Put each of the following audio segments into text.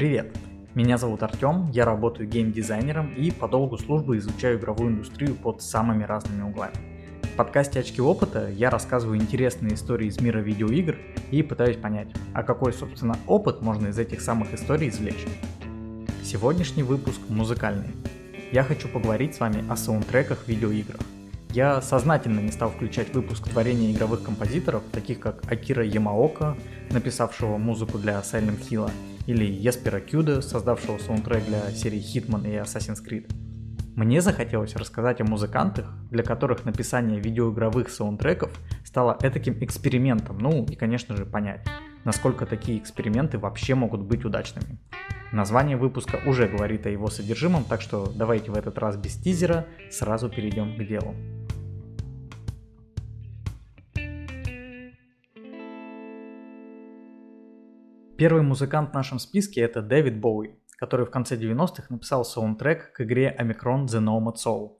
Привет! Меня зовут Артем, я работаю геймдизайнером и по долгу службы изучаю игровую индустрию под самыми разными углами. В подкасте «Очки опыта» я рассказываю интересные истории из мира видеоигр и пытаюсь понять, а какой, собственно, опыт можно из этих самых историй извлечь. Сегодняшний выпуск музыкальный. Я хочу поговорить с вами о саундтреках в видеоиграх. Я сознательно не стал включать выпуск творения игровых композиторов, таких как Акира Ямаока, написавшего музыку для Silent Hill, или Еспера Кюда, создавшего саундтрек для серии Hitman и Assassin's Creed. Мне захотелось рассказать о музыкантах, для которых написание видеоигровых саундтреков стало этаким экспериментом, ну и, конечно же, понять, насколько такие эксперименты вообще могут быть удачными. Название выпуска уже говорит о его содержимом, так что давайте в этот раз без тизера сразу перейдем к делу. Первый музыкант в нашем списке это Дэвид Боуи, который в конце 90-х написал саундтрек к игре Omicron The Nomad Soul.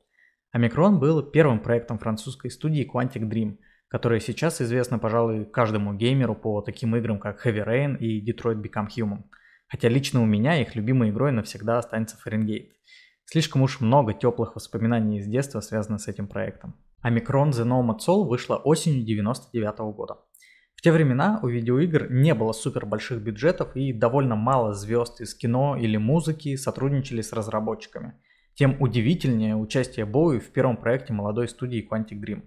Omicron был первым проектом французской студии Quantic Dream, которая сейчас известна, пожалуй, каждому геймеру по таким играм, как Heavy Rain и Detroit Become Human. Хотя лично у меня их любимой игрой навсегда останется Фаренгейт. Слишком уж много теплых воспоминаний из детства связано с этим проектом. Omicron The Nomad Soul вышла осенью 99 года. В те времена у видеоигр не было супер больших бюджетов и довольно мало звезд из кино или музыки сотрудничали с разработчиками. Тем удивительнее участие Боуи в первом проекте молодой студии Quantic Dream.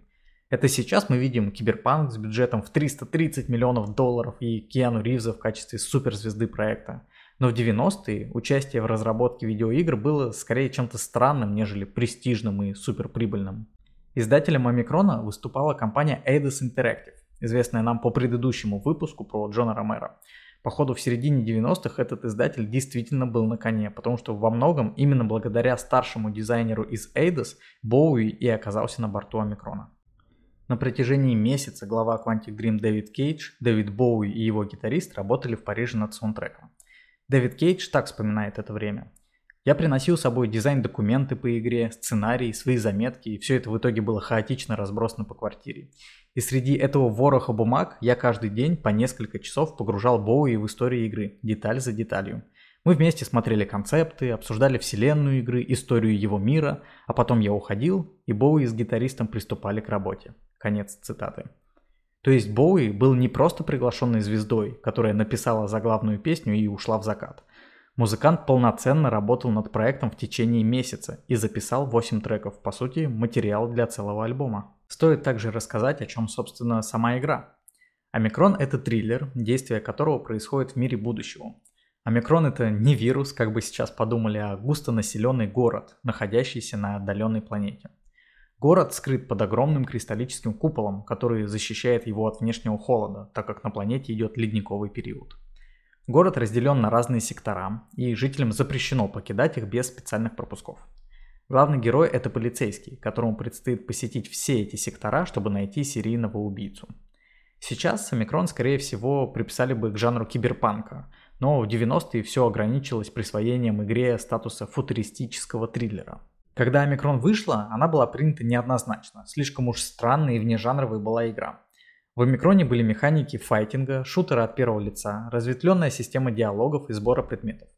Это сейчас мы видим киберпанк с бюджетом в 330 миллионов долларов и Киану Ривза в качестве суперзвезды проекта. Но в 90-е участие в разработке видеоигр было скорее чем-то странным, нежели престижным и суперприбыльным. Издателем Омикрона выступала компания Eidos Interactive известная нам по предыдущему выпуску про Джона Ромеро. Походу, в середине 90-х этот издатель действительно был на коне, потому что во многом именно благодаря старшему дизайнеру из Eidos Боуи и оказался на борту Омикрона. На протяжении месяца глава Quantic Dream Дэвид Кейдж, Дэвид Боуи и его гитарист работали в Париже над саундтреком. Дэвид Кейдж так вспоминает это время. Я приносил с собой дизайн-документы по игре, сценарий, свои заметки, и все это в итоге было хаотично разбросано по квартире. И среди этого вороха бумаг я каждый день по несколько часов погружал Боуи в историю игры, деталь за деталью. Мы вместе смотрели концепты, обсуждали вселенную игры, историю его мира, а потом я уходил, и Боуи с гитаристом приступали к работе. Конец цитаты. То есть Боуи был не просто приглашенной звездой, которая написала заглавную песню и ушла в закат – Музыкант полноценно работал над проектом в течение месяца и записал 8 треков, по сути, материал для целого альбома. Стоит также рассказать, о чем, собственно, сама игра. Омикрон – это триллер, действие которого происходит в мире будущего. Омикрон – это не вирус, как бы сейчас подумали, а густонаселенный город, находящийся на отдаленной планете. Город скрыт под огромным кристаллическим куполом, который защищает его от внешнего холода, так как на планете идет ледниковый период. Город разделен на разные сектора, и жителям запрещено покидать их без специальных пропусков. Главный герой это полицейский, которому предстоит посетить все эти сектора, чтобы найти серийного убийцу. Сейчас Омикрон, скорее всего, приписали бы к жанру киберпанка, но в 90-е все ограничилось присвоением игре статуса футуристического триллера. Когда Омикрон вышла, она была принята неоднозначно, слишком уж странной и внежанровой была игра. В Омикроне были механики файтинга, шутеры от первого лица, разветвленная система диалогов и сбора предметов.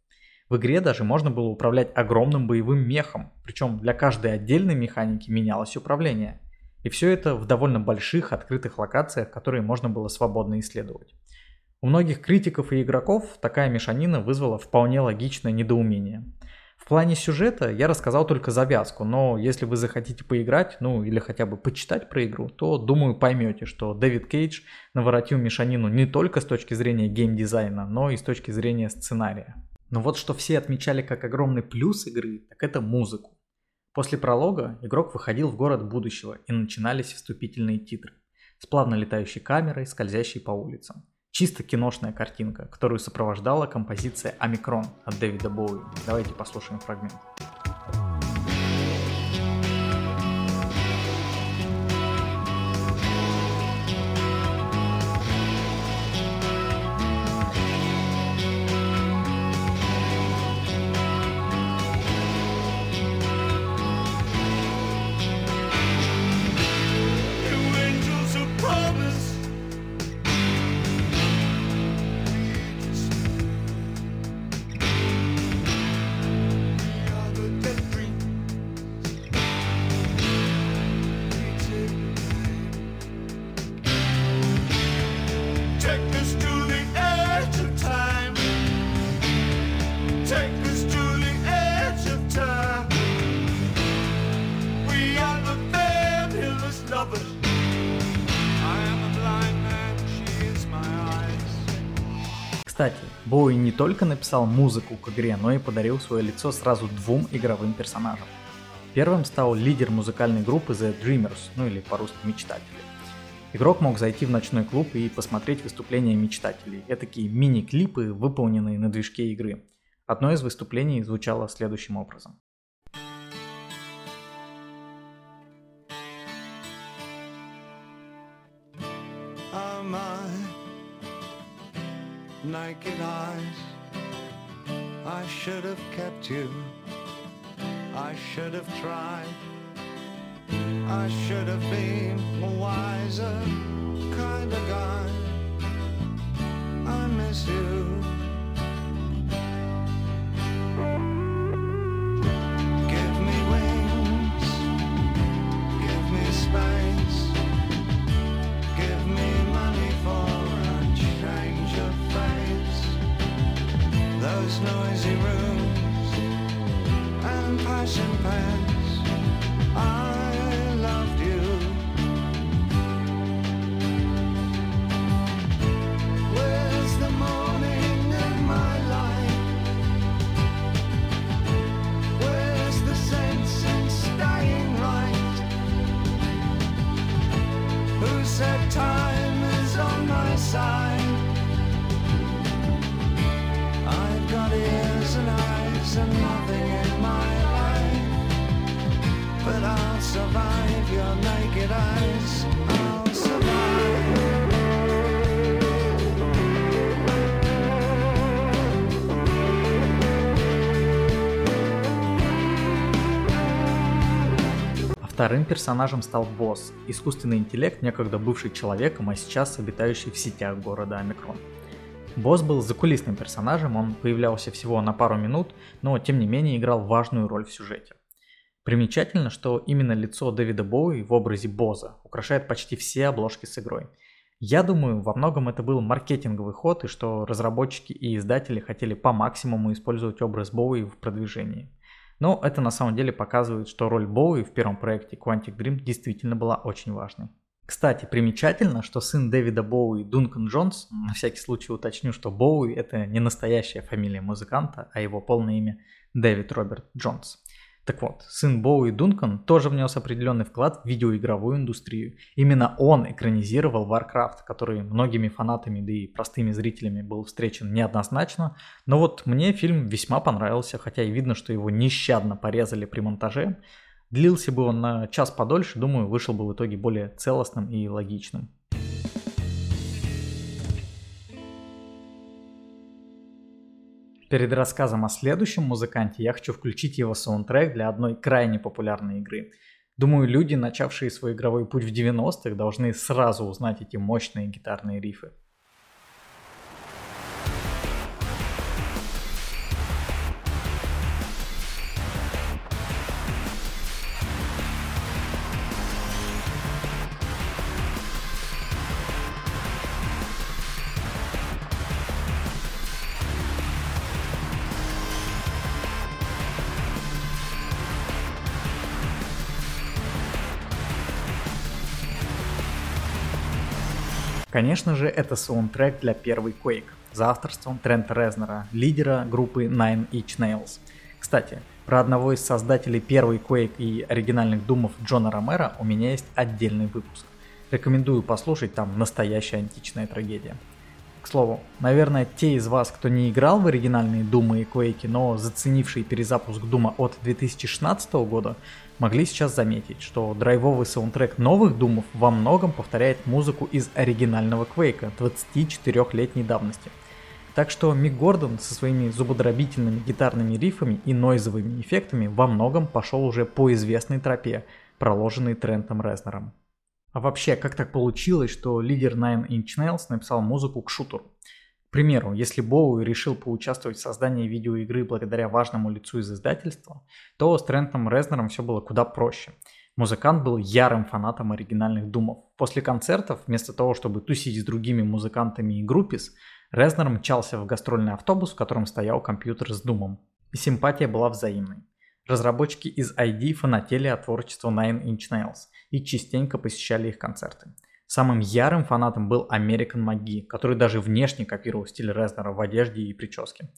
В игре даже можно было управлять огромным боевым мехом, причем для каждой отдельной механики менялось управление. И все это в довольно больших открытых локациях, которые можно было свободно исследовать. У многих критиков и игроков такая мешанина вызвала вполне логичное недоумение. В плане сюжета я рассказал только завязку, но если вы захотите поиграть, ну или хотя бы почитать про игру, то думаю поймете, что Дэвид Кейдж наворотил мешанину не только с точки зрения геймдизайна, но и с точки зрения сценария. Но вот что все отмечали как огромный плюс игры, так это музыку. После пролога игрок выходил в город будущего и начинались вступительные титры с плавно летающей камерой, скользящей по улицам. Чисто киношная картинка, которую сопровождала композиция «Омикрон» от Дэвида Боуи. Давайте послушаем фрагмент. Кстати, Боуи не только написал музыку к игре, но и подарил свое лицо сразу двум игровым персонажам. Первым стал лидер музыкальной группы The Dreamers, ну или по-русски Мечтатели. Игрок мог зайти в ночной клуб и посмотреть выступления мечтателей. Это такие мини-клипы, выполненные на движке игры. Одно из выступлений звучало следующим образом. Naked eyes. I should have kept you. I should have tried. I should have been a wiser kind of guy. I miss you. Вторым персонажем стал босс, искусственный интеллект, некогда бывший человеком, а сейчас обитающий в сетях города Омикрон. Босс был закулисным персонажем, он появлялся всего на пару минут, но тем не менее играл важную роль в сюжете. Примечательно, что именно лицо Дэвида Боуи в образе Боза украшает почти все обложки с игрой. Я думаю, во многом это был маркетинговый ход и что разработчики и издатели хотели по максимуму использовать образ Боуи в продвижении. Но это на самом деле показывает, что роль Боуи в первом проекте Quantic Dream действительно была очень важной. Кстати, примечательно, что сын Дэвида Боуи Дункан Джонс, на всякий случай уточню, что Боуи это не настоящая фамилия музыканта, а его полное имя Дэвид Роберт Джонс. Так вот, сын Боуи Дункан тоже внес определенный вклад в видеоигровую индустрию. Именно он экранизировал Warcraft, который многими фанатами, да и простыми зрителями был встречен неоднозначно. Но вот мне фильм весьма понравился, хотя и видно, что его нещадно порезали при монтаже. Длился бы он на час подольше, думаю, вышел бы в итоге более целостным и логичным. Перед рассказом о следующем музыканте я хочу включить его саундтрек для одной крайне популярной игры. Думаю, люди, начавшие свой игровой путь в 90-х, должны сразу узнать эти мощные гитарные рифы. Конечно же, это саундтрек для первой Quake за авторством Трента Резнера, лидера группы Nine Inch Nails. Кстати, про одного из создателей первой Quake и оригинальных думов Джона Ромера у меня есть отдельный выпуск. Рекомендую послушать, там настоящая античная трагедия. К слову, наверное, те из вас, кто не играл в оригинальные Думы и Quake, но заценивший перезапуск Дума от 2016 года, могли сейчас заметить, что драйвовый саундтрек новых Думов во многом повторяет музыку из оригинального Quake 24-летней давности. Так что Мик Гордон со своими зубодробительными гитарными рифами и нойзовыми эффектами во многом пошел уже по известной тропе, проложенной Трентом Резнером. А вообще, как так получилось, что лидер Nine Inch Nails написал музыку к шутеру? Примеру, если Боуи решил поучаствовать в создании видеоигры благодаря важному лицу из издательства, то с Трентом Резнером все было куда проще. Музыкант был ярым фанатом оригинальных думов. После концертов, вместо того, чтобы тусить с другими музыкантами и группис, Резнер мчался в гастрольный автобус, в котором стоял компьютер с думом. И симпатия была взаимной. Разработчики из ID фанатели от творчества Nine Inch Nails и частенько посещали их концерты. Самым ярым фанатом был American McGee, который даже внешне копировал стиль Резнера в одежде и прическе.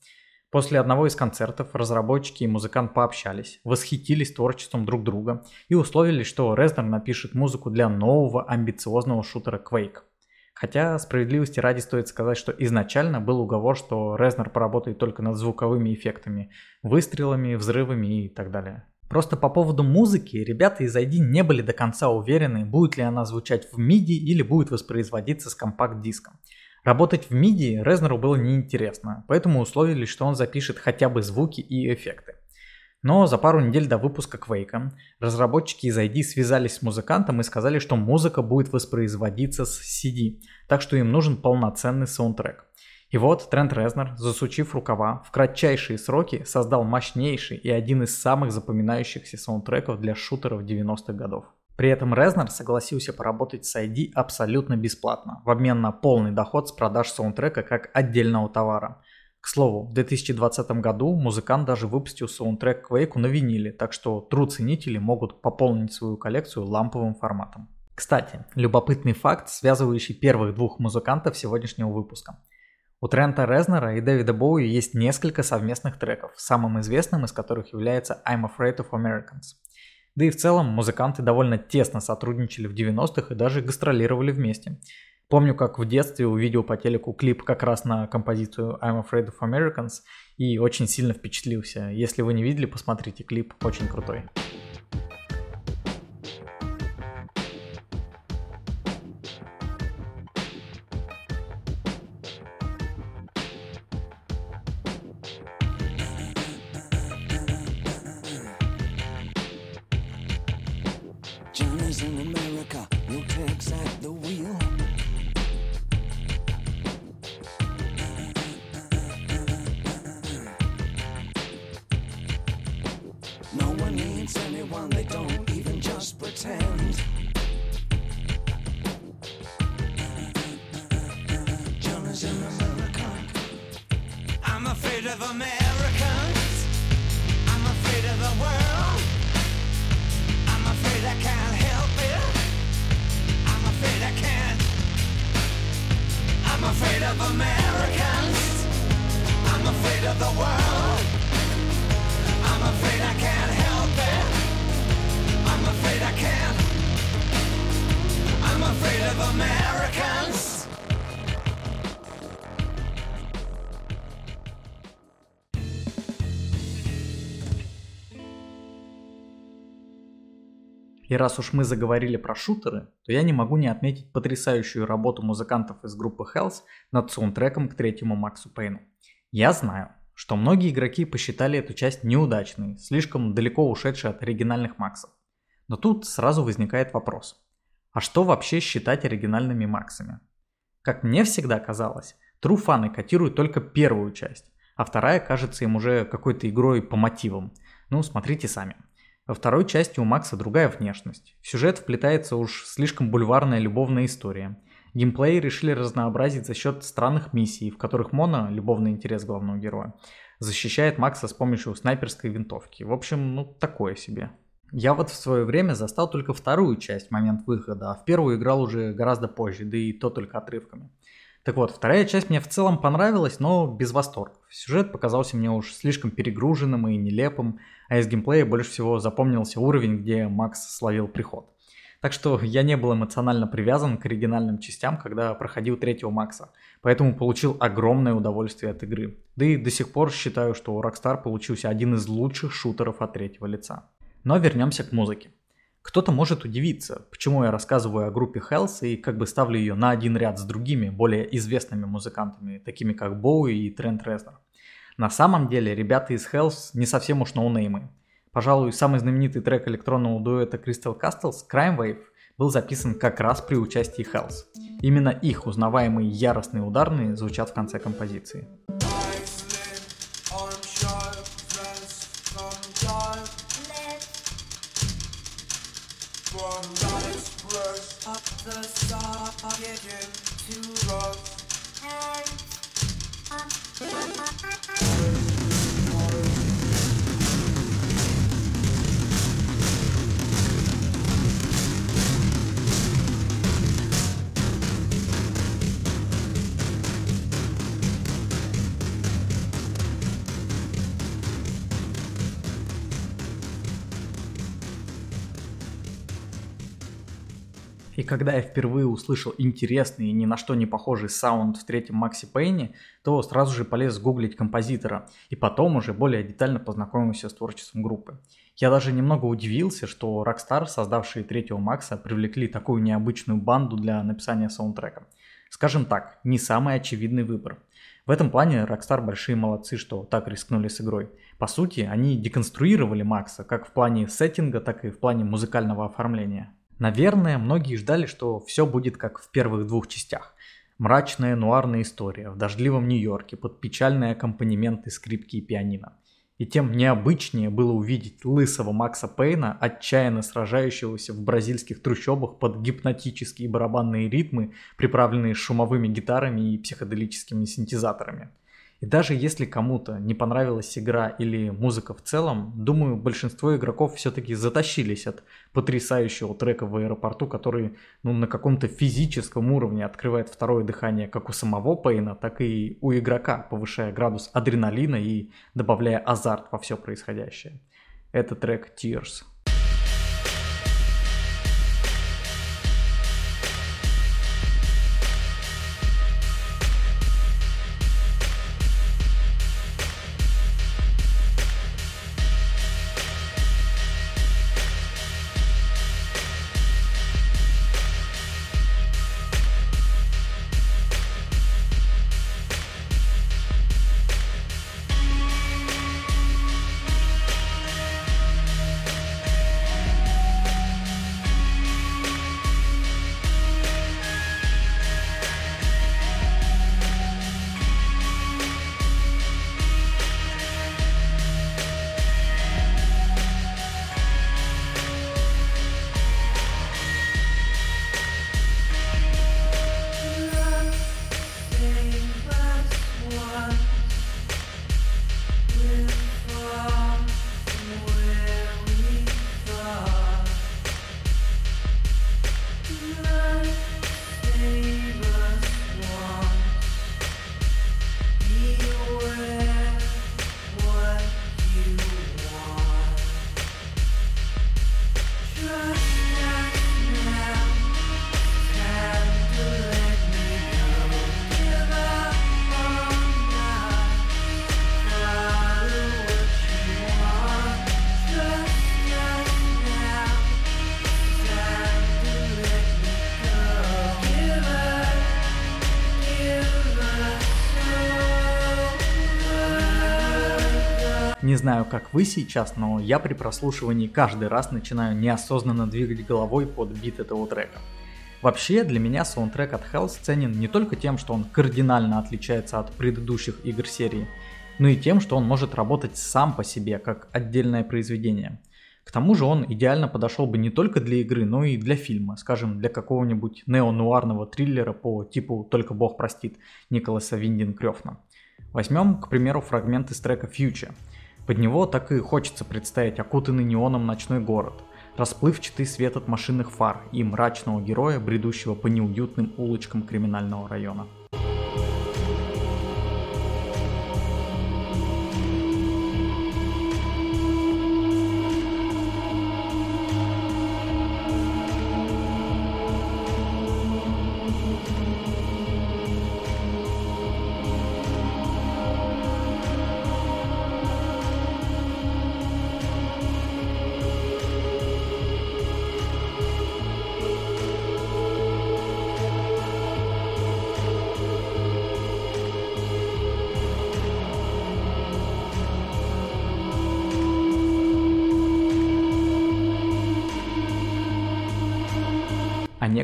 После одного из концертов разработчики и музыкант пообщались, восхитились творчеством друг друга и условились, что Резнер напишет музыку для нового амбициозного шутера Quake. Хотя справедливости ради стоит сказать, что изначально был уговор, что Резнер поработает только над звуковыми эффектами, выстрелами, взрывами и так далее. Просто по поводу музыки ребята из ID не были до конца уверены, будет ли она звучать в MIDI или будет воспроизводиться с компакт-диском. Работать в MIDI Резнеру было неинтересно, поэтому условились, что он запишет хотя бы звуки и эффекты. Но за пару недель до выпуска Quake разработчики из ID связались с музыкантом и сказали, что музыка будет воспроизводиться с CD, так что им нужен полноценный саундтрек. И вот Трент Резнер, засучив рукава, в кратчайшие сроки создал мощнейший и один из самых запоминающихся саундтреков для шутеров 90-х годов. При этом Резнер согласился поработать с ID абсолютно бесплатно, в обмен на полный доход с продаж саундтрека как отдельного товара. К слову, в 2020 году музыкант даже выпустил саундтрек Quake на виниле, так что true ценители могут пополнить свою коллекцию ламповым форматом. Кстати, любопытный факт, связывающий первых двух музыкантов сегодняшнего выпуска. У Трента Резнера и Дэвида Боуи есть несколько совместных треков, самым известным из которых является I'm Afraid of Americans. Да и в целом музыканты довольно тесно сотрудничали в 90-х и даже гастролировали вместе. Помню, как в детстве увидел по телеку клип как раз на композицию I'm Afraid of Americans и очень сильно впечатлился. Если вы не видели, посмотрите клип, очень крутой. in America. No tricks at the wheel. Раз уж мы заговорили про шутеры, то я не могу не отметить потрясающую работу музыкантов из группы Hells над саундтреком к третьему Максу Пейну. Я знаю, что многие игроки посчитали эту часть неудачной, слишком далеко ушедшей от оригинальных Максов. Но тут сразу возникает вопрос. А что вообще считать оригинальными Максами? Как мне всегда казалось, True фаны котируют только первую часть, а вторая кажется им уже какой-то игрой по мотивам. Ну, смотрите сами. Во второй части у Макса другая внешность. В сюжет вплетается уж слишком бульварная любовная история. Геймплей решили разнообразить за счет странных миссий, в которых Мона, любовный интерес главного героя, защищает Макса с помощью снайперской винтовки. В общем, ну такое себе. Я вот в свое время застал только вторую часть момент выхода, а в первую играл уже гораздо позже, да и то только отрывками. Так вот, вторая часть мне в целом понравилась, но без восторгов. Сюжет показался мне уж слишком перегруженным и нелепым, а из геймплея больше всего запомнился уровень, где Макс словил приход. Так что я не был эмоционально привязан к оригинальным частям, когда проходил третьего Макса, поэтому получил огромное удовольствие от игры. Да и до сих пор считаю, что Rockstar получился один из лучших шутеров от третьего лица. Но вернемся к музыке. Кто-то может удивиться, почему я рассказываю о группе Hells и как бы ставлю ее на один ряд с другими, более известными музыкантами, такими как Боуи и Трент Резнер. На самом деле, ребята из Hells не совсем уж ноунеймы. Пожалуй, самый знаменитый трек электронного дуэта Crystal Castles Crime Wave был записан как раз при участии Hells. Именно их узнаваемые яростные ударные звучат в конце композиции. Когда я впервые услышал интересный и ни на что не похожий саунд в третьем Макси Пейне, то сразу же полез гуглить композитора, и потом уже более детально познакомился с творчеством группы. Я даже немного удивился, что Rockstar, создавшие третьего Макса, привлекли такую необычную банду для написания саундтрека. Скажем так, не самый очевидный выбор. В этом плане Rockstar большие молодцы, что так рискнули с игрой. По сути, они деконструировали Макса как в плане сеттинга, так и в плане музыкального оформления. Наверное, многие ждали, что все будет как в первых двух частях. Мрачная нуарная история в дождливом Нью-Йорке под печальные аккомпанементы скрипки и пианино. И тем необычнее было увидеть лысого Макса Пейна, отчаянно сражающегося в бразильских трущобах под гипнотические барабанные ритмы, приправленные шумовыми гитарами и психоделическими синтезаторами – и даже если кому-то не понравилась игра или музыка в целом, думаю, большинство игроков все-таки затащились от потрясающего трека в аэропорту, который ну, на каком-то физическом уровне открывает второе дыхание как у самого Пейна, так и у игрока, повышая градус адреналина и добавляя азарт во все происходящее. Это трек Tears. Знаю, как вы сейчас, но я при прослушивании каждый раз начинаю неосознанно двигать головой под бит этого трека. Вообще, для меня саундтрек от Hell ценен не только тем, что он кардинально отличается от предыдущих игр серии, но и тем, что он может работать сам по себе, как отдельное произведение. К тому же он идеально подошел бы не только для игры, но и для фильма, скажем, для какого-нибудь неонуарного триллера по типу «Только Бог простит» Николаса Виндин Крёфна. Возьмем, к примеру, фрагмент из трека Future – под него так и хочется представить окутанный неоном ночной город, расплывчатый свет от машинных фар и мрачного героя, бредущего по неуютным улочкам криминального района.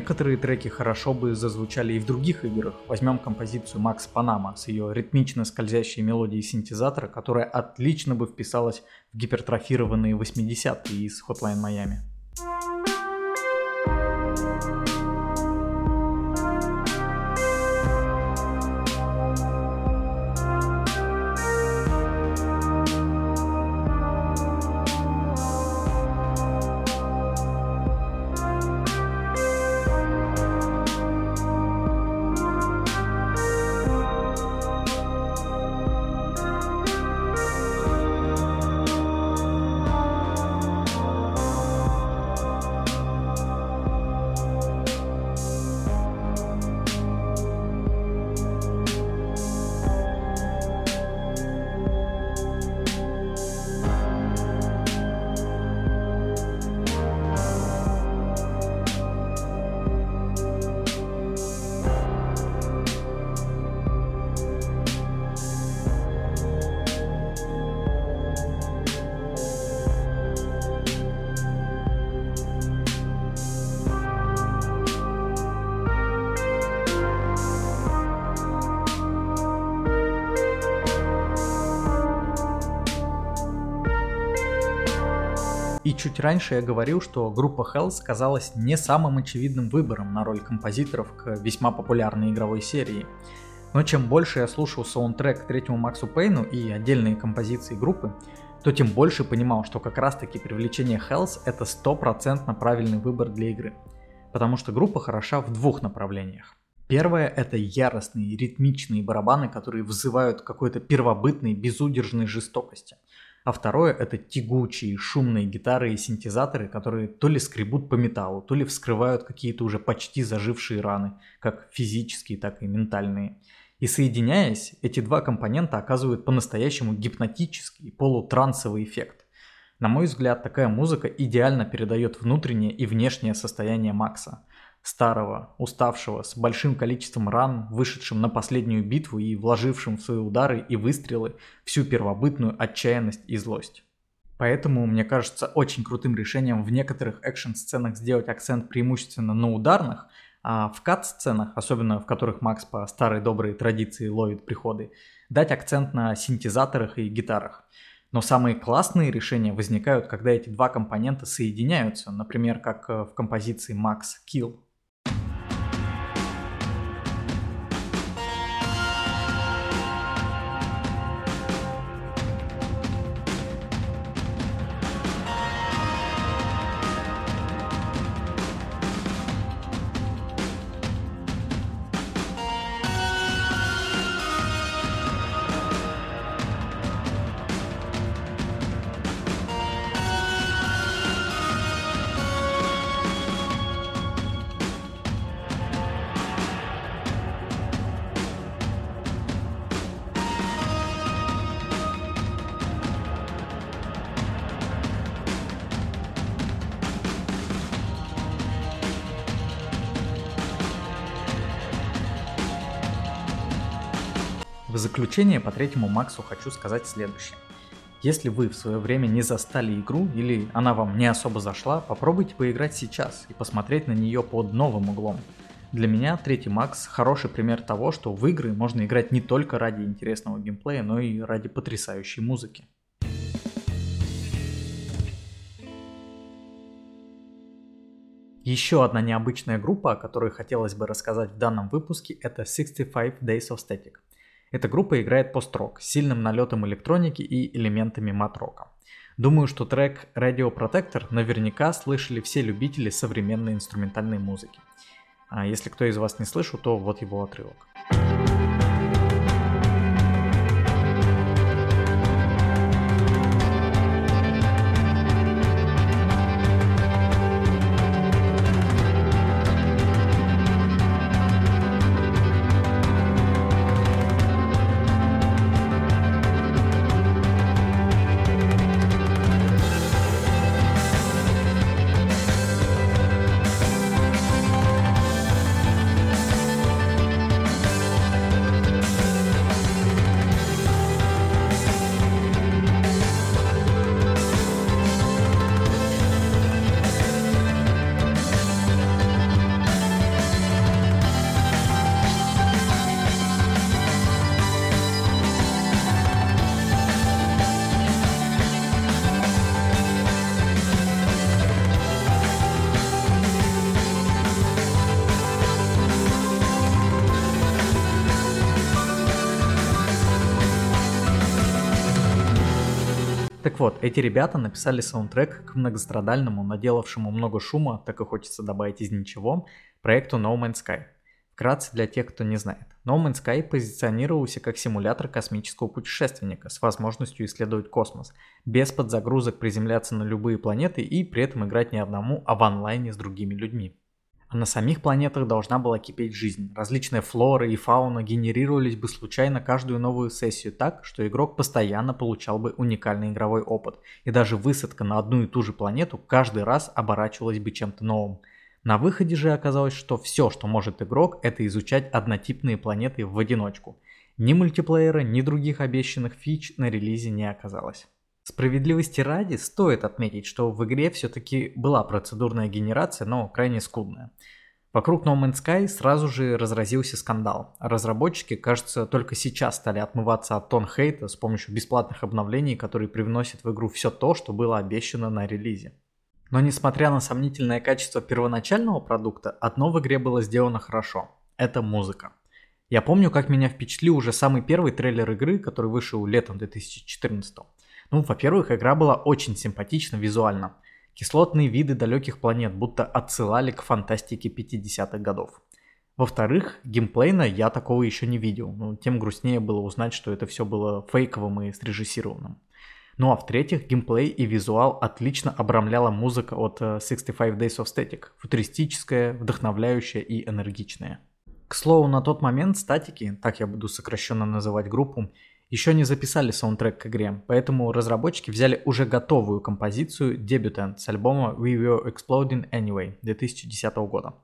Некоторые треки хорошо бы зазвучали и в других играх. Возьмем композицию Макс Панама с ее ритмично скользящей мелодией синтезатора, которая отлично бы вписалась в гипертрофированные 80-ки из Hotline Miami. Чуть раньше я говорил, что группа Hells казалась не самым очевидным выбором на роль композиторов к весьма популярной игровой серии. Но чем больше я слушал саундтрек к третьему Максу Пейну и отдельные композиции группы, то тем больше понимал, что как раз таки привлечение Hells это стопроцентно правильный выбор для игры. Потому что группа хороша в двух направлениях. Первое — это яростные ритмичные барабаны, которые вызывают какой-то первобытной безудержной жестокости. А второе — это тягучие шумные гитары и синтезаторы, которые то ли скребут по металлу, то ли вскрывают какие-то уже почти зажившие раны, как физические, так и ментальные. И соединяясь, эти два компонента оказывают по-настоящему гипнотический, полутрансовый эффект. На мой взгляд, такая музыка идеально передает внутреннее и внешнее состояние Макса. Старого, уставшего, с большим количеством ран, вышедшим на последнюю битву и вложившим в свои удары и выстрелы всю первобытную отчаянность и злость. Поэтому, мне кажется, очень крутым решением в некоторых экшн-сценах сделать акцент преимущественно на ударных, а в кат-сценах, особенно в которых Макс по старой доброй традиции ловит приходы, дать акцент на синтезаторах и гитарах. Но самые классные решения возникают, когда эти два компонента соединяются, например, как э, в композиции Max Kill. Заключение по третьему Максу хочу сказать следующее. Если вы в свое время не застали игру или она вам не особо зашла, попробуйте поиграть сейчас и посмотреть на нее под новым углом. Для меня третий Макс хороший пример того, что в игры можно играть не только ради интересного геймплея, но и ради потрясающей музыки. Еще одна необычная группа, о которой хотелось бы рассказать в данном выпуске, это 65 Days of Static. Эта группа играет пост-рок с сильным налетом электроники и элементами мат-рока. Думаю, что трек Radio Protector наверняка слышали все любители современной инструментальной музыки. А если кто из вас не слышал, то вот его отрывок. Так вот, эти ребята написали саундтрек к многострадальному, наделавшему много шума, так и хочется добавить из ничего, проекту No Man's Sky. Вкратце для тех, кто не знает. No Man's Sky позиционировался как симулятор космического путешественника с возможностью исследовать космос, без подзагрузок приземляться на любые планеты и при этом играть не одному, а в онлайне с другими людьми. А на самих планетах должна была кипеть жизнь. Различные флоры и фауна генерировались бы случайно каждую новую сессию так, что игрок постоянно получал бы уникальный игровой опыт. И даже высадка на одну и ту же планету каждый раз оборачивалась бы чем-то новым. На выходе же оказалось, что все, что может игрок, это изучать однотипные планеты в одиночку. Ни мультиплеера, ни других обещанных фич на релизе не оказалось. Справедливости ради стоит отметить, что в игре все-таки была процедурная генерация, но крайне скудная. Вокруг No Man's Sky сразу же разразился скандал. Разработчики, кажется, только сейчас стали отмываться от тон хейта с помощью бесплатных обновлений, которые привносят в игру все то, что было обещано на релизе. Но несмотря на сомнительное качество первоначального продукта, одно в игре было сделано хорошо. Это музыка. Я помню, как меня впечатлил уже самый первый трейлер игры, который вышел летом 2014. Ну, во-первых, игра была очень симпатична визуально. Кислотные виды далеких планет будто отсылали к фантастике 50-х годов. Во-вторых, геймплейно я такого еще не видел, но тем грустнее было узнать, что это все было фейковым и срежиссированным. Ну а в-третьих, геймплей и визуал отлично обрамляла музыка от 65 э, Days of Static, футуристическая, вдохновляющая и энергичная. К слову, на тот момент статики, так я буду сокращенно называть группу, еще не записали саундтрек к игре, поэтому разработчики взяли уже готовую композицию Debutant с альбома We Were Exploding Anyway 2010 года.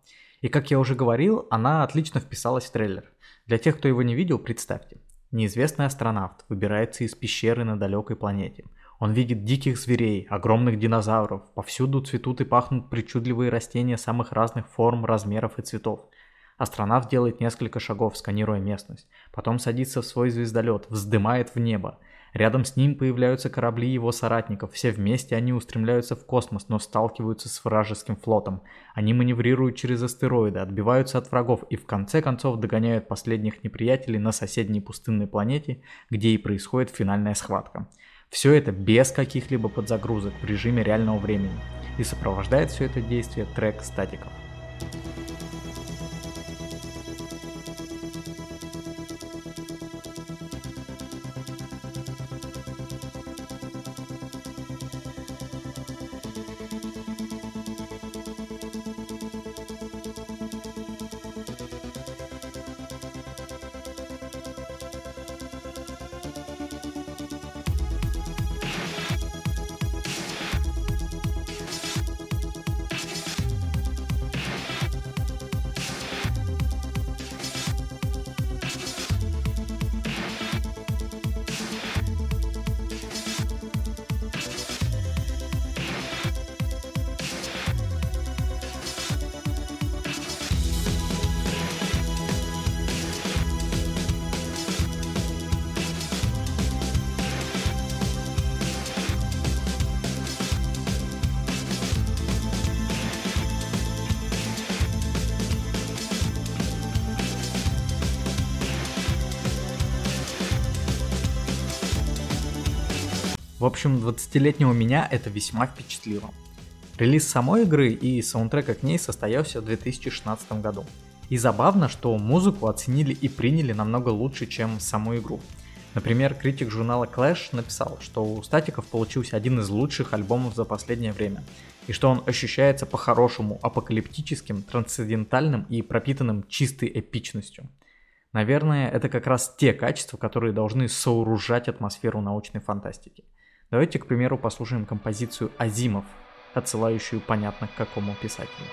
И как я уже говорил, она отлично вписалась в трейлер. Для тех, кто его не видел, представьте. Неизвестный астронавт выбирается из пещеры на далекой планете. Он видит диких зверей, огромных динозавров, повсюду цветут и пахнут причудливые растения самых разных форм, размеров и цветов – Астронавт делает несколько шагов, сканируя местность. Потом садится в свой звездолет, вздымает в небо. Рядом с ним появляются корабли его соратников. Все вместе они устремляются в космос, но сталкиваются с вражеским флотом. Они маневрируют через астероиды, отбиваются от врагов и в конце концов догоняют последних неприятелей на соседней пустынной планете, где и происходит финальная схватка. Все это без каких-либо подзагрузок в режиме реального времени. И сопровождает все это действие трек статиков. В общем, 20-летнего меня это весьма впечатлило. Релиз самой игры и саундтрека к ней состоялся в 2016 году. И забавно, что музыку оценили и приняли намного лучше, чем саму игру. Например, критик журнала Clash написал, что у Статиков получился один из лучших альбомов за последнее время, и что он ощущается по-хорошему апокалиптическим, трансцендентальным и пропитанным чистой эпичностью. Наверное, это как раз те качества, которые должны сооружать атмосферу научной фантастики – Давайте, к примеру, послушаем композицию «Азимов», отсылающую понятно к какому писателю.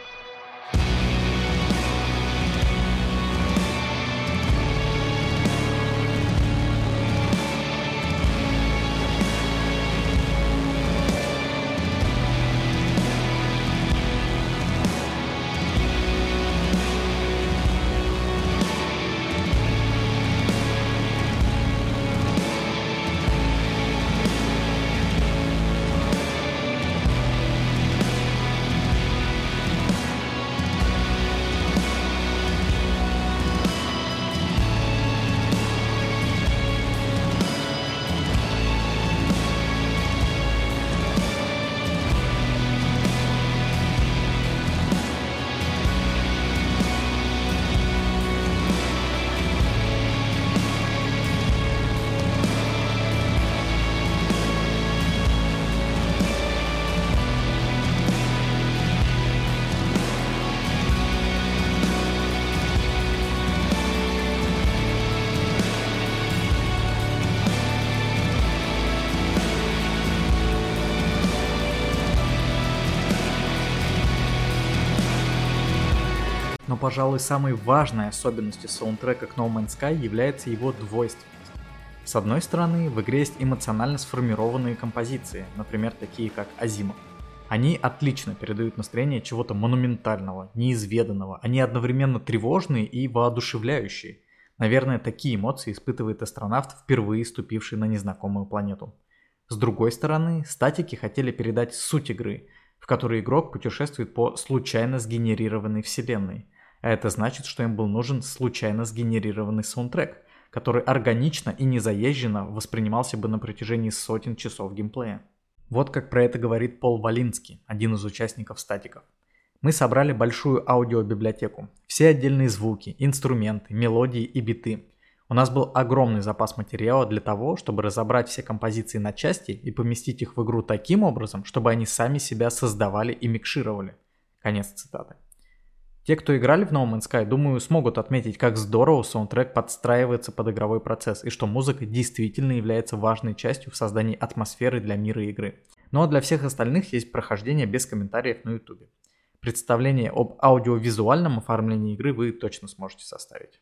Пожалуй, самой важной особенностью саундтрека к No Man's Sky является его двойственность. С одной стороны, в игре есть эмоционально сформированные композиции, например, такие как Азимов. Они отлично передают настроение чего-то монументального, неизведанного. Они одновременно тревожные и воодушевляющие. Наверное, такие эмоции испытывает астронавт, впервые ступивший на незнакомую планету. С другой стороны, статики хотели передать суть игры, в которой игрок путешествует по случайно сгенерированной вселенной. А это значит, что им был нужен случайно сгенерированный саундтрек, который органично и незаезженно воспринимался бы на протяжении сотен часов геймплея. Вот как про это говорит Пол Валинский, один из участников статиков. Мы собрали большую аудиобиблиотеку. Все отдельные звуки, инструменты, мелодии и биты. У нас был огромный запас материала для того, чтобы разобрать все композиции на части и поместить их в игру таким образом, чтобы они сами себя создавали и микшировали. Конец цитаты. Те, кто играли в No Man's Sky, думаю, смогут отметить, как здорово саундтрек подстраивается под игровой процесс и что музыка действительно является важной частью в создании атмосферы для мира игры. Ну а для всех остальных есть прохождение без комментариев на YouTube. Представление об аудиовизуальном оформлении игры вы точно сможете составить.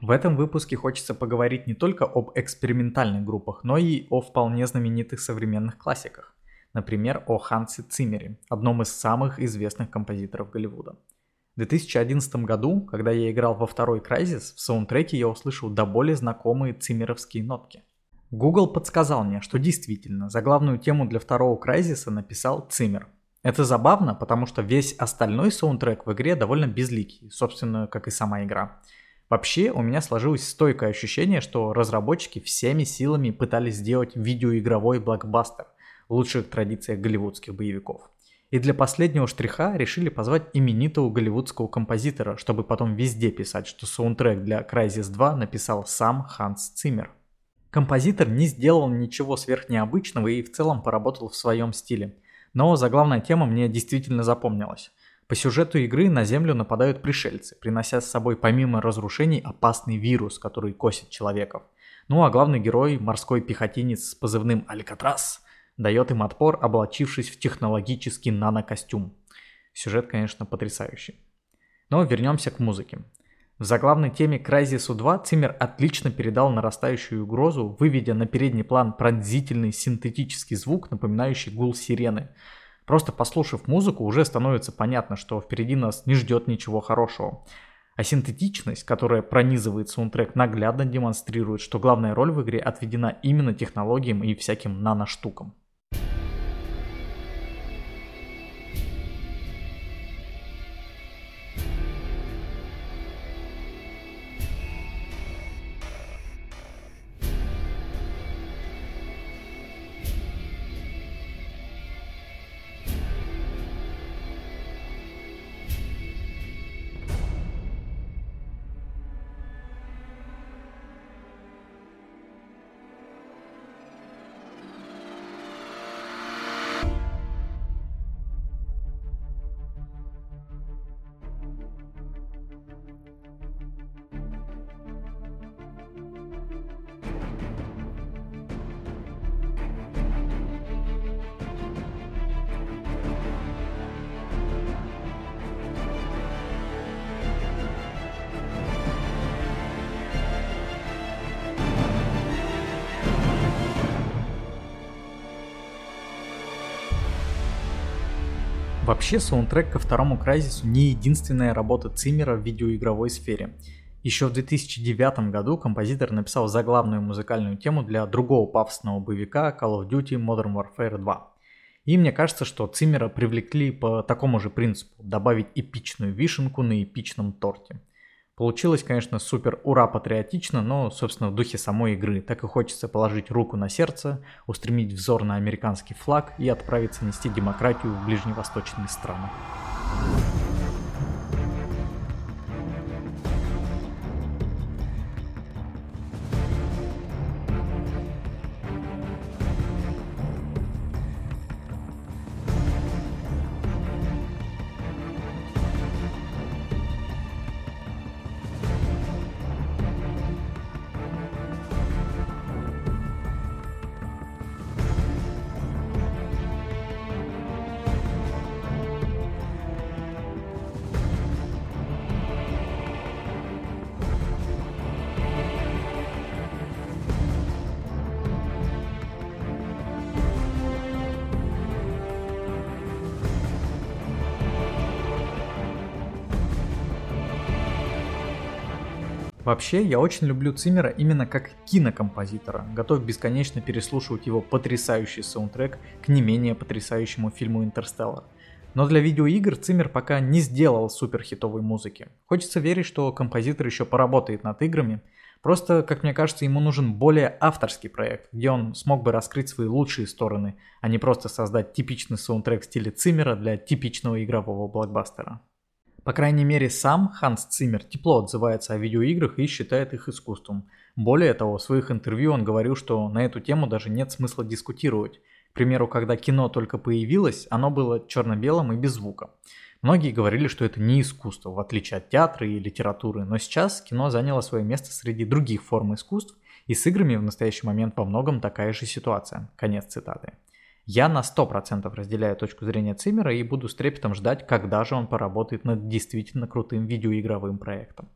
В этом выпуске хочется поговорить не только об экспериментальных группах, но и о вполне знаменитых современных классиках. Например, о Хансе Циммере, одном из самых известных композиторов Голливуда. В 2011 году, когда я играл во второй Crysis, в саундтреке я услышал до боли знакомые циммеровские нотки. Google подсказал мне, что действительно, за главную тему для второго Crysis написал Циммер. Это забавно, потому что весь остальной саундтрек в игре довольно безликий, собственно, как и сама игра. Вообще, у меня сложилось стойкое ощущение, что разработчики всеми силами пытались сделать видеоигровой блокбастер, лучших традициях голливудских боевиков. И для последнего штриха решили позвать именитого голливудского композитора, чтобы потом везде писать, что саундтрек для Crysis 2 написал сам Ханс Циммер. Композитор не сделал ничего сверхнеобычного и в целом поработал в своем стиле. Но заглавная тема мне действительно запомнилась. По сюжету игры на Землю нападают пришельцы, принося с собой помимо разрушений опасный вирус, который косит человеков. Ну а главный герой, морской пехотинец с позывным «Алькатрас», дает им отпор, облачившись в технологический нанокостюм. Сюжет, конечно, потрясающий. Но вернемся к музыке. В заглавной теме Crysis 2 Циммер отлично передал нарастающую угрозу, выведя на передний план пронзительный синтетический звук, напоминающий гул сирены. Просто послушав музыку, уже становится понятно, что впереди нас не ждет ничего хорошего. А синтетичность, которая пронизывает саундтрек, наглядно демонстрирует, что главная роль в игре отведена именно технологиям и всяким наноштукам. Вообще, саундтрек ко второму Крайзису не единственная работа Циммера в видеоигровой сфере. Еще в 2009 году композитор написал заглавную музыкальную тему для другого пафосного боевика Call of Duty Modern Warfare 2. И мне кажется, что Циммера привлекли по такому же принципу – добавить эпичную вишенку на эпичном торте – Получилось, конечно, супер ура патриотично, но, собственно, в духе самой игры. Так и хочется положить руку на сердце, устремить взор на американский флаг и отправиться нести демократию в ближневосточные страны. Вообще, я очень люблю Циммера именно как кинокомпозитора, готов бесконечно переслушивать его потрясающий саундтрек к не менее потрясающему фильму «Интерстеллар». Но для видеоигр Циммер пока не сделал суперхитовой музыки. Хочется верить, что композитор еще поработает над играми. Просто, как мне кажется, ему нужен более авторский проект, где он смог бы раскрыть свои лучшие стороны, а не просто создать типичный саундтрек в стиле Циммера для типичного игрового блокбастера. По крайней мере, сам Ханс Циммер тепло отзывается о видеоиграх и считает их искусством. Более того, в своих интервью он говорил, что на эту тему даже нет смысла дискутировать. К примеру, когда кино только появилось, оно было черно-белым и без звука. Многие говорили, что это не искусство, в отличие от театра и литературы, но сейчас кино заняло свое место среди других форм искусств, и с играми в настоящий момент во многом такая же ситуация. Конец цитаты. Я на 100% разделяю точку зрения Циммера и буду с трепетом ждать, когда же он поработает над действительно крутым видеоигровым проектом.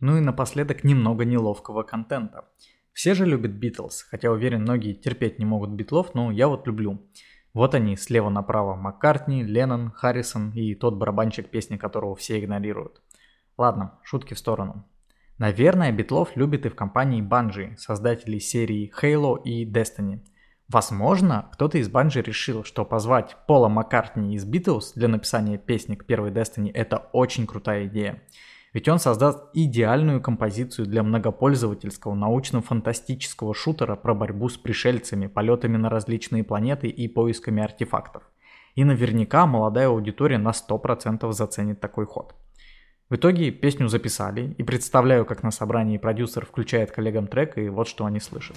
Ну и напоследок немного неловкого контента. Все же любят Битлз, хотя уверен, многие терпеть не могут Битлов, но я вот люблю. Вот они, слева направо Маккартни, Леннон, Харрисон и тот барабанщик, песни которого все игнорируют. Ладно, шутки в сторону. Наверное, Битлов любит и в компании Bungie, создателей серии Halo и Destiny. Возможно, кто-то из Bungie решил, что позвать Пола Маккартни из Beatles для написания песни к первой Destiny это очень крутая идея. Ведь он создаст идеальную композицию для многопользовательского научно-фантастического шутера про борьбу с пришельцами, полетами на различные планеты и поисками артефактов. И наверняка молодая аудитория на 100% заценит такой ход. В итоге песню записали, и представляю, как на собрании продюсер включает коллегам трек, и вот что они слышат.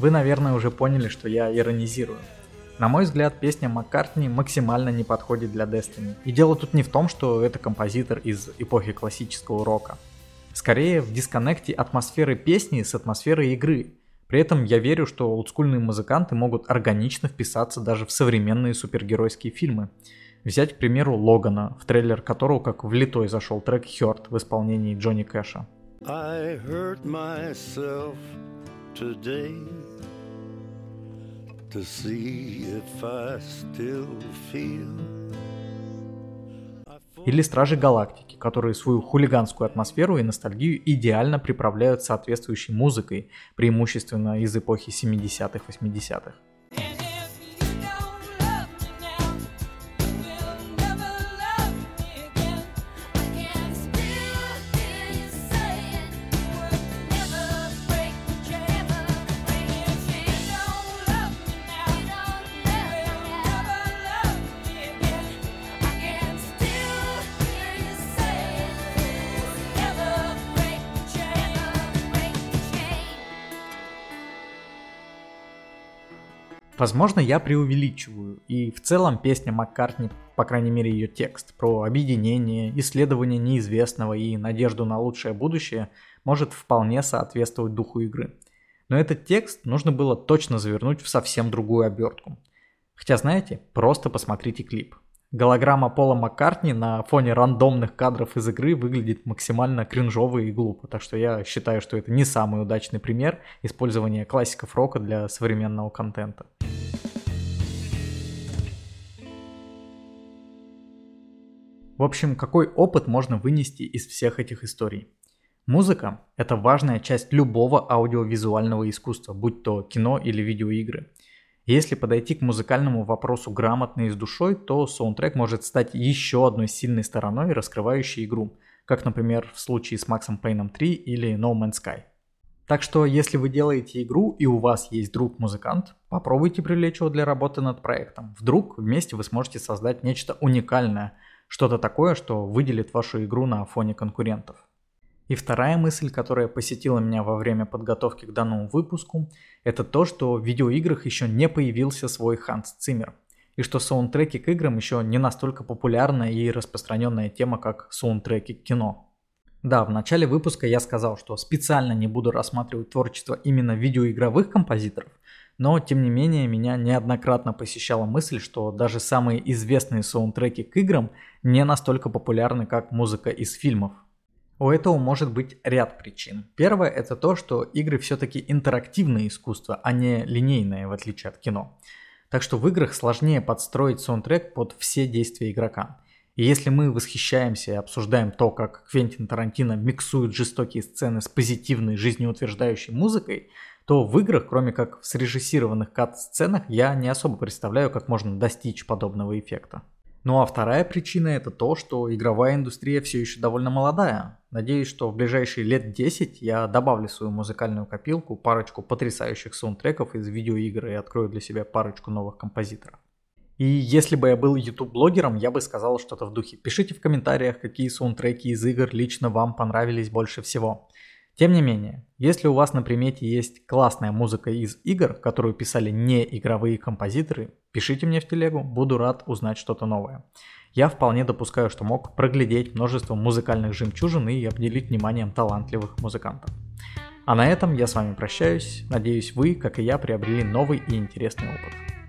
Вы, наверное, уже поняли, что я иронизирую. На мой взгляд, песня Маккартни максимально не подходит для Destiny. И дело тут не в том, что это композитор из эпохи классического рока. Скорее в дисконнекте атмосферы песни с атмосферой игры. При этом я верю, что олдскульные музыканты могут органично вписаться даже в современные супергеройские фильмы. Взять, к примеру, Логана, в трейлер которого как влитой зашел трек Hurt в исполнении Джонни Кэша. I hurt myself today to see if I still feel. Или Стражи Галактики, которые свою хулиганскую атмосферу и ностальгию идеально приправляют соответствующей музыкой, преимущественно из эпохи 70-х, Возможно, я преувеличиваю, и в целом песня Маккартни, по крайней мере ее текст, про объединение, исследование неизвестного и надежду на лучшее будущее может вполне соответствовать духу игры. Но этот текст нужно было точно завернуть в совсем другую обертку. Хотя знаете, просто посмотрите клип. Голограмма Пола Маккартни на фоне рандомных кадров из игры выглядит максимально кринжово и глупо, так что я считаю, что это не самый удачный пример использования классиков рока для современного контента. В общем, какой опыт можно вынести из всех этих историй? Музыка – это важная часть любого аудиовизуального искусства, будь то кино или видеоигры – если подойти к музыкальному вопросу грамотно и с душой, то саундтрек может стать еще одной сильной стороной, раскрывающей игру, как, например, в случае с Максом Пейном 3 или No Man's Sky. Так что, если вы делаете игру и у вас есть друг-музыкант, попробуйте привлечь его для работы над проектом. Вдруг вместе вы сможете создать нечто уникальное, что-то такое, что выделит вашу игру на фоне конкурентов. И вторая мысль, которая посетила меня во время подготовки к данному выпуску, это то, что в видеоиграх еще не появился свой Ханс Циммер. И что саундтреки к играм еще не настолько популярная и распространенная тема, как саундтреки к кино. Да, в начале выпуска я сказал, что специально не буду рассматривать творчество именно видеоигровых композиторов, но тем не менее меня неоднократно посещала мысль, что даже самые известные саундтреки к играм не настолько популярны, как музыка из фильмов. У этого может быть ряд причин. Первое это то, что игры все-таки интерактивное искусство, а не линейное, в отличие от кино. Так что в играх сложнее подстроить саундтрек под все действия игрока. И если мы восхищаемся и обсуждаем то, как Квентин Тарантино миксует жестокие сцены с позитивной жизнеутверждающей музыкой, то в играх, кроме как в срежиссированных кат-сценах, я не особо представляю, как можно достичь подобного эффекта. Ну а вторая причина это то, что игровая индустрия все еще довольно молодая. Надеюсь, что в ближайшие лет 10 я добавлю свою музыкальную копилку парочку потрясающих саундтреков из видеоигр и открою для себя парочку новых композиторов. И если бы я был YouTube-блогером, я бы сказал что-то в духе. Пишите в комментариях, какие саундтреки из игр лично вам понравились больше всего. Тем не менее, если у вас на примете есть классная музыка из игр, которую писали не игровые композиторы, пишите мне в телегу, буду рад узнать что-то новое. Я вполне допускаю, что мог проглядеть множество музыкальных жемчужин и обделить вниманием талантливых музыкантов. А на этом я с вами прощаюсь. Надеюсь, вы, как и я, приобрели новый и интересный опыт.